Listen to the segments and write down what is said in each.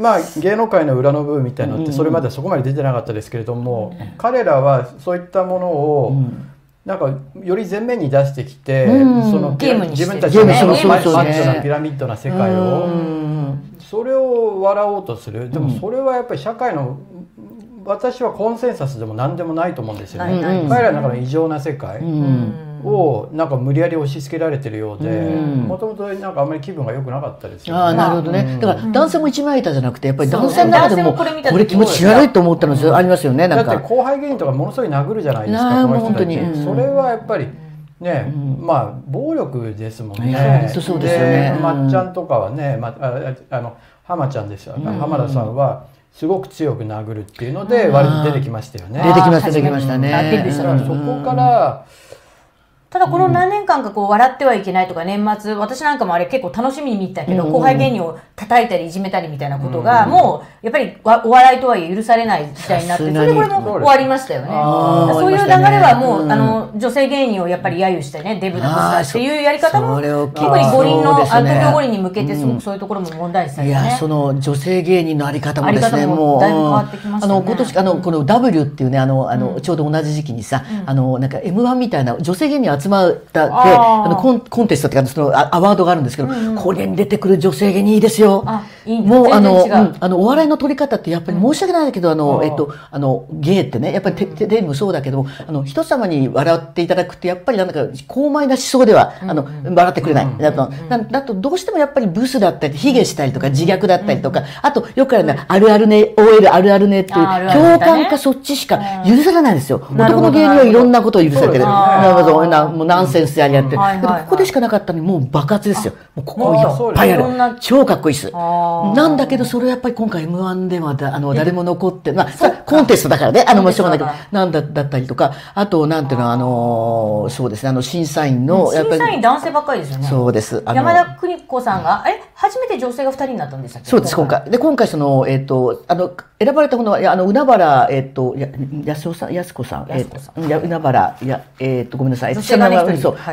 まあ芸能界の裏の部分みたいなのってそれまではそこまで出てなかったですけれども、彼らはそういったものを、なんかより前面に出してきて、その自分たちのマッチョなピラミッドな世界を、それを笑おうとする。でもそれはやっぱり社会の私はコンセンサスでも何でもないと思うんですよね。彼らの中の異常な世界、をなんか無理やり押し付けられてるようでもともとなんかあんまり気分が良くなかったですよ、ね、あなるほどね、だから男性も一枚板じゃなくてやっぱり男性の中でもこれ気持ち悪いと思ったのありますよねだって後輩芸人とかものすごい殴るじゃないですかこの人たち。それはやっぱりね、まあ暴力ですもんね。そうですよね。まっちゃんとかはね、まああの浜ちゃんですよ。浜田さんは。すごく強く殴るっていうので割と出てきましたよね。出てきました出てきましたね。そこから、ただこの何年間かこう笑ってはいけないとか年末、私なんかもあれ結構楽しみに見たけど、後輩芸人を叩いたりいじめたりみたいなことが、もうやっぱりお笑いとはいえ許されない時代になって、それでこれも終わりましたよね。そういう流れはもう、あの、女性芸人をやっぱり揶揄してね、デブだブスだっていうやり方も、特に五輪の、東京五輪に向けてすごくそういうところも問題視されて、ね、いや、その女性芸人のあり方もですね、もう、だいぶ変わってきました、ね、あの、今年、あの、この W っていうね、あの、あの、ちょうど同じ時期にさ、あの、なんか M1 みたいな女性芸人集まったであのコンコンテストっていうかそのアワードがあるんですけど、うんうん、これに出てくる女性芸人いいですよ。もうあの、う。ん、あのお笑いの取り方ってやっぱり申し訳ないけど、あの、えっと、あの、芸ってね、やっぱりテレビもそうだけど、あの、人様に笑っていただくって、やっぱりなんだか、高邁な思想では、あの、笑ってくれない。だと、だと、どうしてもやっぱりブスだったり、卑下したりとか、自虐だったりとか、あと、よくあるのは、あるあるね、OL あるあるねっていう、共感かそっちしか許されないんですよ。男の芸人はいろんなことを許されてる。なるほど、もうナンセンスやりやってる。ここでしかなかったのに、もう爆発ですよ。もうここいっぱいある。超かっこいいです。なんだけど、それやっぱり今回 M1 ではだあの誰も残って、まあ、コンテストだからね、あの、もしょうがないけど、なんだだったりとか、あと、なんていうの、あの、そうですね、あの、審査員の、やっぱり。審査員男性ばっかりですよね。そうです。山田邦子さんが、え、初めて女性が二人になったんでしたっけ？そうです、今回。で、今回、その、えっ、と、あの、選ばれたものは、いや、あの、海原、えっ、と、や、安尾さん、安子さん、えっ、と、や、海原、や、えっ、と、ごめんなさい。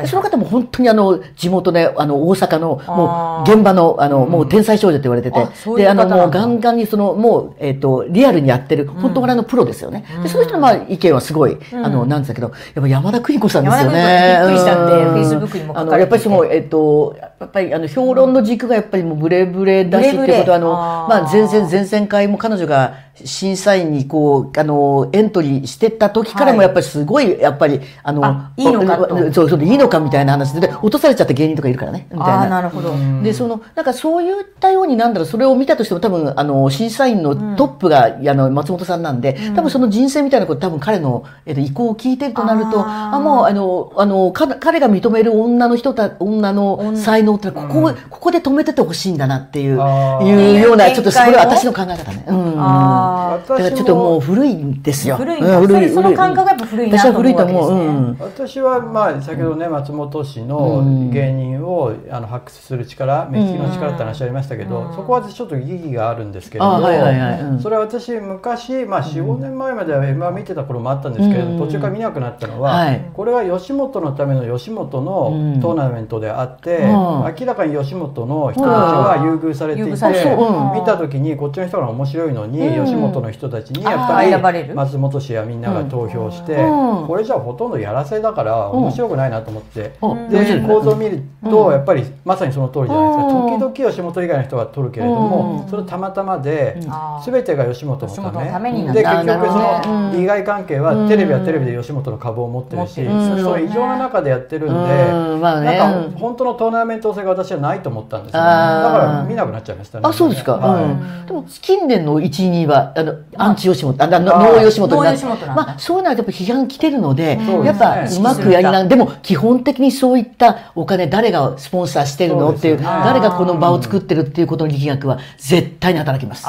その方も本当にあの、地元で、あの、大阪の、もう、現場の、あの、もう天才少女って言われてて、で、あの、もう、ガンガンに、その、もう、えっ、と、リアルにやってる、本当のプロですよね。で、その人の、まあ、意見はすごい、あの、なんですけど、やっぱ山田邦子さんですよね。びっくりしたんで、フェイスブックにも書かれてやっぱりその、えっ、と、やっぱり、あの、評論の軸がやっぱりもうブレブレだしっていうことは、あの、まあ、前々、前々回も彼女が、審査員にこう、あの、エントリーしてた時からもやっぱりすごい、やっぱり、あの、あいいのかそう、そう、いいのかみたいな話で、落とされちゃった芸人とかいるからね、みたいな。なるほど。で、その、なんかそういったようになんだろう、それを見たとしても多分、あの、審査員のトップが、うん、あの、松本さんなんで、多分その人生みたいなこと多分彼の、えっと、意向を聞いてるとなると、あもう、あの、あの、彼が認める女の人た、女の才能ってここ、ここで止めててほしいんだなっていう、いうような、ちょっとそれは私の考え方ね。うん。だからちょっとともう古いんですよ。古い、うん、古いその感覚がやっぱ古いなと思うわけですね。う。ん、私はまあ先ほどね松本氏の芸人をあの発掘する力、目利きの力って話ありましたけど、そこは私ちょっと疑義があるんですけれども、はいはいはい、それは私昔まあ4、5年前までは M1 見てた頃もあったんですけれど、途中から見なくなったのは、はい、これは吉本のための吉本のトーナメントであって、明らかに吉本の人たちは優遇されていて、見た時にこっちの人が面白いのに、吉本の人たちにやっぱり松本氏やみんなが投票して、これじゃあほとんどやらせだから面白くないなと思って、で構造を見るとやっぱりまさにその通りじゃないですか、時々吉本以外の人が取るけれども、それたまたまで、全てが吉本のためで結局その利害関係はテレビはテレビで吉本の株を持ってるし、そういう異常な中でやってるんで、なんか本当のトーナメント性が私はないと思ったんですよ、だから見なくなっちゃいましたね。あそうですか、でも近年の1、2はあのアンチ吉本あ能吉本になってまあそうなるとやっぱ批判来てるので、やっぱうまくやりなでも基本的にそういったお金誰がスポンサーしてるの？っていう誰がこの場を作ってるっていうことの力学は絶対に働きます。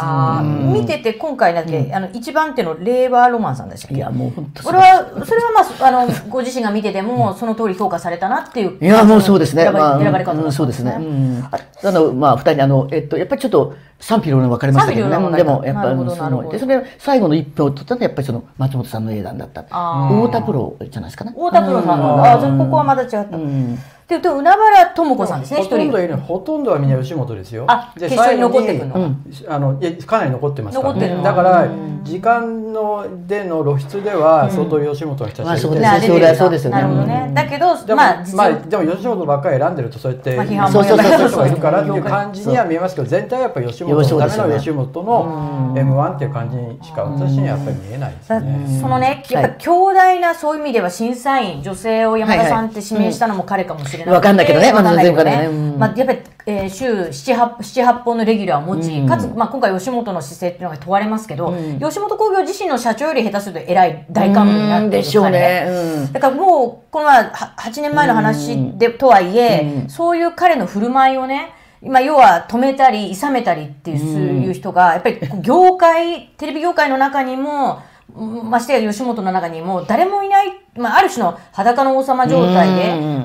見てて今回だけ、あの一番手の令和ロマンさんでしたっけ？いやもう本当これはそれはまあ あのご自身が見ててもその通り評価されたなっていういやもうそうですね。選ばれ方そうですね。あのまあ二人あのえっとやっぱりちょっと賛否両論分かれましたけどね。でも、やっぱり、その、で、それ、最後の一票を取ったのは、やっぱりその、松本さんの英断だった。太田プロじゃないですかね。太田プロさんの、あ、じゃここはまだ違った。うと海原智子さんですねほとん。どいるほとんどはみんな吉本ですよ。あ決勝に残ってくるのあのかなり残ってますからね。だから時間のでの露出では相当吉本の人たちがいてそうですよね。なるほどね。だけどまあまあでも吉本ばっかり選んでるとそうやって批判も人がいるからっていう感じには見えますけど全体はやっぱり吉本のための吉本の M1 っていう感じにしか私にはやっぱり見えないですね。そのね。やっぱ強大なそういう意味では審査員女性を山田さんって指名したのも彼かもしれないわかんないけどね。まだ全然ね。まあやっぱりえー、週78本のレギュラーを持ち、うん、かつ、まあ、今回吉本の姿勢っていうのが問われますけど、うん、吉本興業自身の社長より下手すると偉い大幹部になってるでしょうね、うん、だからもうこの8年前の話で、とはいえ、そういう彼の振る舞いをねまあ、要は止めたり、諌めたりっていう人が、やっぱり業界、テレビ業界の中にも、ましてや吉本の中にも誰もいない、まあ、ある種の裸の王様状態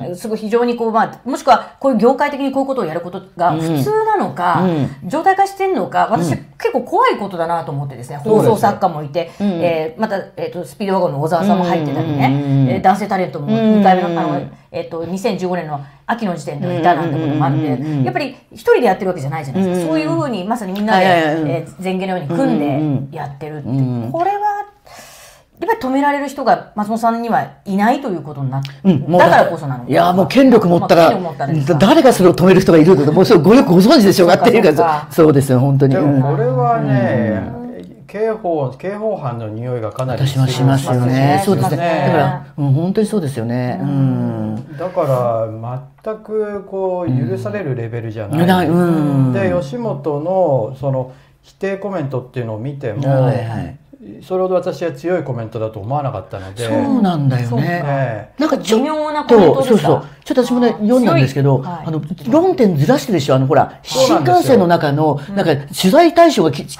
ですごい非常にこう、まあ、もしくはこういう業界的にこういうことをやることが普通なのか、状態化してるのか私、結構怖いことだなと思ってですね放送作家もいて、うえー、また、えーと、スピードワゴンの小沢さんも入ってたりね、えー、男性タレントも2回目のあの、えーと、2015年の秋の時点ではいたなんてこともあって、やっぱり一人でやってるわけじゃないじゃないですか、そういうふうにまさにみんなで、えー、前言のように組んでやってるって、これはやっぱり止められる人が松本さんにはいないということになって、うん、だから。こそなのいやもう権力持ったら、まあ、誰がそれを止める人がいるかもうそれごよくご存知でしょうがっていうかそうですよ本当に。でもこれはね、うん、刑法刑法犯の匂いがかなりしますよね。そうですね。だから、うん、本当にそうですよね、うん、だから全くこう許されるレベルじゃない、うん、で吉本のその否定コメントっていうのを見ても、はいはいそれほど私は強いコメントだと思わなかったので。そうなんだよね、なんか微妙なコメントそうそうちょっと私もね読んだんですけど、はい、あの論点ずらしてでしょ。あのほら新幹線の中のなんか取材対象がき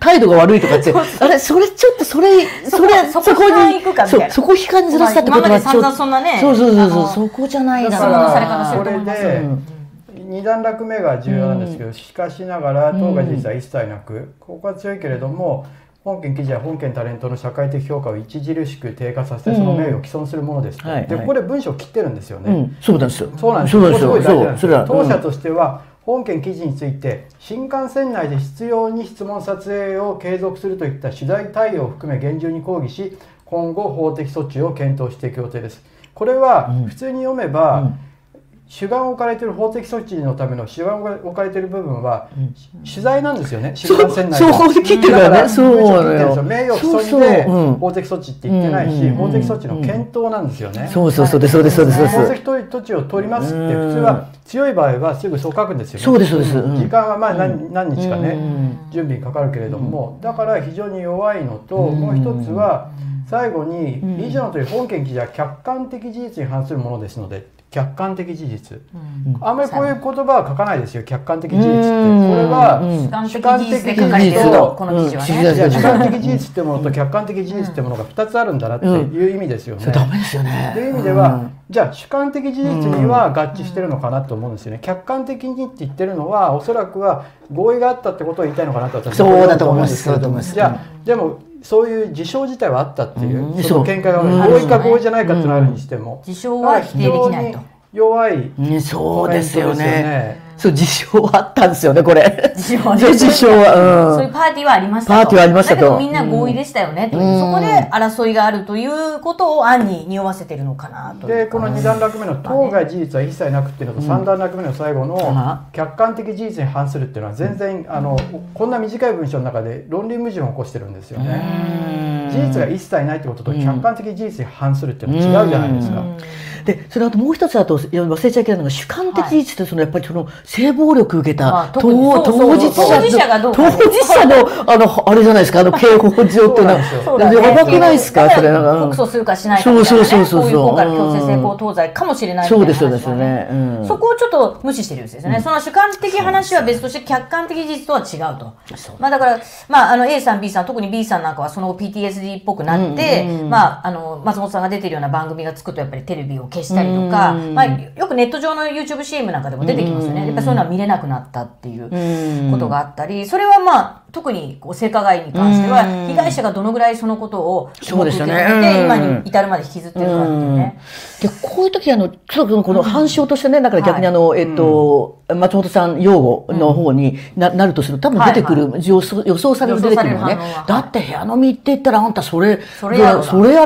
態度が悪いとかってあれそれちょっとそれそれそこにそそこ悲観にずらしたってことはちょっとそんなねそうそうそうそう。そこじゃないだろうなそれで、2段落目が重要なんですけど、しかしながら当が事実は一切なくここは強いけれども、本件記事は本件タレントの社会的評価を著しく低下させてその名誉を毀損するものですと、うん、でここで文章を切ってるんですよね、うん、そうなんですよ。そうなんですよ。すごい大事なんですよ。当社としては本件記事について新幹線内で必要に質問撮影を継続するといった取材対応を含め厳重に抗議し今後法的措置を検討していく予定です。これは普通に読めば、うん主眼を置かれている法的措置のための主眼を置かれている部分は、取材なんですよね、新幹線内で。そう、切ってるからね。そう名誉毀損で法的措置って言ってないし、法的措置の検討なんですよね。そうそうそうです、そうです、そうです。法的措置を取りますって、普通は強い場合はすぐそう書くんですよね。そうです、そうです。時間はまあ何何日かね、準備にかかるけれども、だから非常に弱いのと、もう一つは、最後に、以上のとおり本件記事は客観的事実に反するものですので客観的事実、うん、あんまりこういう言葉は書かないですよ客観的事実って。これは主観的事実とこの記事はね。主観的事実。ってものと客観的事実ってものが2つあるんだなっていう意味ですよね。ダメですよね。という意味では、じゃあ主観的事実には合致してるのかなと思うんですよね。客観的にって言ってるのはおそらくは合意があったってことを言いたいのかなと私は思うんですけれども。じゃあでもそういう事象自体はあったっていう、うん、その見解が合意か合意じゃないかってのあるにしても、事象は否定できないと。弱い、そうですよねそう事象はあったんですよねこれ。事象は、ね、事象は、うん、そういうパーティーはありましたパーティーはありましたと。みんな合意でしたよね、う。ん、そこで争いがあるということを暗に匂わせてるのかなとでこの2段落目の当該事実は一切なくっていうのと3段落目の最後の客観的事実に反するっていうのは全然あのこんな短い文章の中で論理矛盾を起こしてるんですよね。事実が一切ないってことと客観的事実に反するっていうのは違うじゃないですか。でそれあともう一つあと忘れちゃいけないのが主観的事実ってそのやっぱりその性暴力受けた当事者が当事者のあのあれじゃないですかあの刑法上っていうのは。やばくないですか？それなんか。告訴するかしないかみたいな、ね、そうそうそうそう今回の強制性交等罪かもしれないそうですそうですね、そこをちょっと無視してるんですよね、その主観的話は別として客観的事実とは違うと。まあだからまああの A さん B さん特に B さんなんかはその PTSD っぽくなって、まああの松本さんが出てるような番組がつくとやっぱりテレビを消したりとか、まあ、よくネット上の YouTubeCM なんかでも出てきますよね。やっぱそういうのは見れなくなったっていうことがあったり、それはまあ、特にこう性加害に関しては被害者がどのぐらいそのことをそうですよね、今に至るまで引きずってるかっていうね。でこういう時あのちょっとこの反証としてねだから逆にあの、えっと、松本さん用語の方にな,、なるとすると多分出てくる、予想予想される出てくるの。ねだって部屋飲みって言ったらあんたそれそれや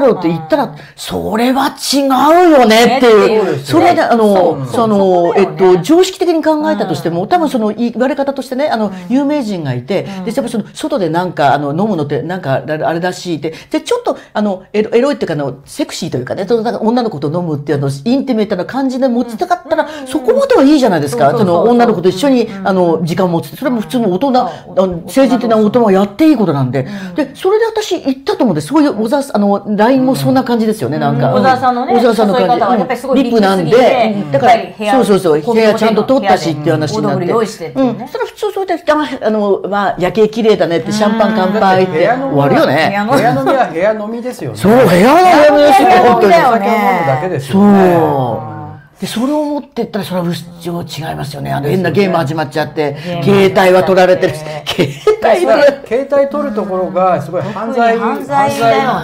ろって言ったら、それは違うよねっていう、それであのそのえっと常識的に考えたとしても、多分その言われ方としてねあの、有名人がいて、でやっぱその外でなんかあの飲むのってなんかあれだしででちょっとあのエロエロいっていうかのセクシーというかねその女の子と飲むっていうの intimate な感じで持ちたかったら、そこまではいいじゃないですか。そのの女の子と一緒に、あの時間を持つ。それも普通の大人成人的な大人はやっていいことなんで、でそれで私行ったと思うんでそういう小沢あの LINE もそんな感じですよね、なんか。小沢さんのね小沢さんの感じ。リップなんで。だからそうそうそう。部屋ちゃんと取ったしっていう話になって、うん、それ普通そうやってあのまあ夜景綺麗だねってシャンパン乾杯って。終わるよね。部屋飲みは部屋飲みですよね。そう部屋飲みですよ本当にお酒を飲むだけですよね。そう。でそれを持ってったらそれは違いますよね。あの変なゲーム始まっちゃって携帯は取られてる。携帯携帯取るところがすごい犯罪犯罪的な。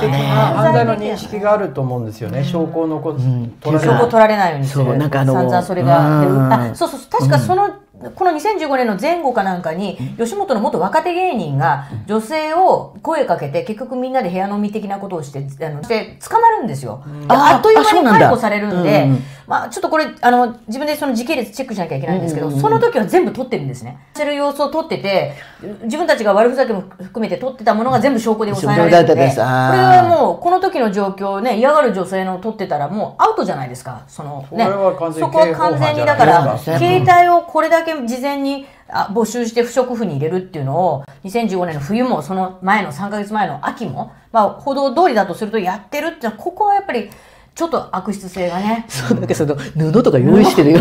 犯罪の認識があると思うんですよね。証拠のこ、取られない。証拠取られないようにするそうなんかあの散々それが。あそうそう確かその、この2015年の前後かなんかに、吉本の元若手芸人が女性を声かけて、結局みんなで部屋飲み的なことをして、あのして捕まるんですよ。あっという間に逮捕されるんで、まあちょっとこれ、あの、自分でその時系列チェックしなきゃいけないんですけど、その時は全部撮ってるんですね。してる様子を撮ってて、自分たちが悪ふざけも含めて撮ってたものが全部証拠で抑えられてて、これはもう、この時の状況をね、嫌がる女性の撮ってたらもうアウトじゃないですか。そのね。そこは完全にだから、携帯をこれだけけ事前に募集して不織布に入れるっていうのを2015年の冬もその前の3か月前の秋も、まあ、報道通りだとするとやってるってここはやっぱりちょっと悪質性がね。そう、なんかその布とか用意してるよ。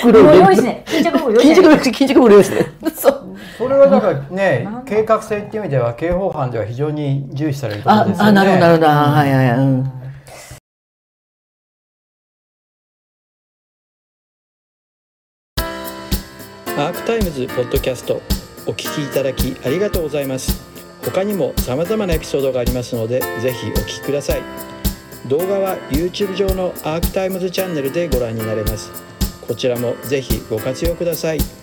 黒い。用意してね。巾着も用意してね。巾着も用意してね。そう。それはだからね、計画性っていう意味では刑法犯では非常に重視されるところですよね。あ、なるほど、なるほど。はいはいはい。うんアークタイムズポッドキャストお聞きいただきありがとうございます他にも様々なエピソードがありますのでぜひお聞きください動画は YouTube 上のアークタイムズチャンネルでご覧になれます。こちらもぜひご活用ください。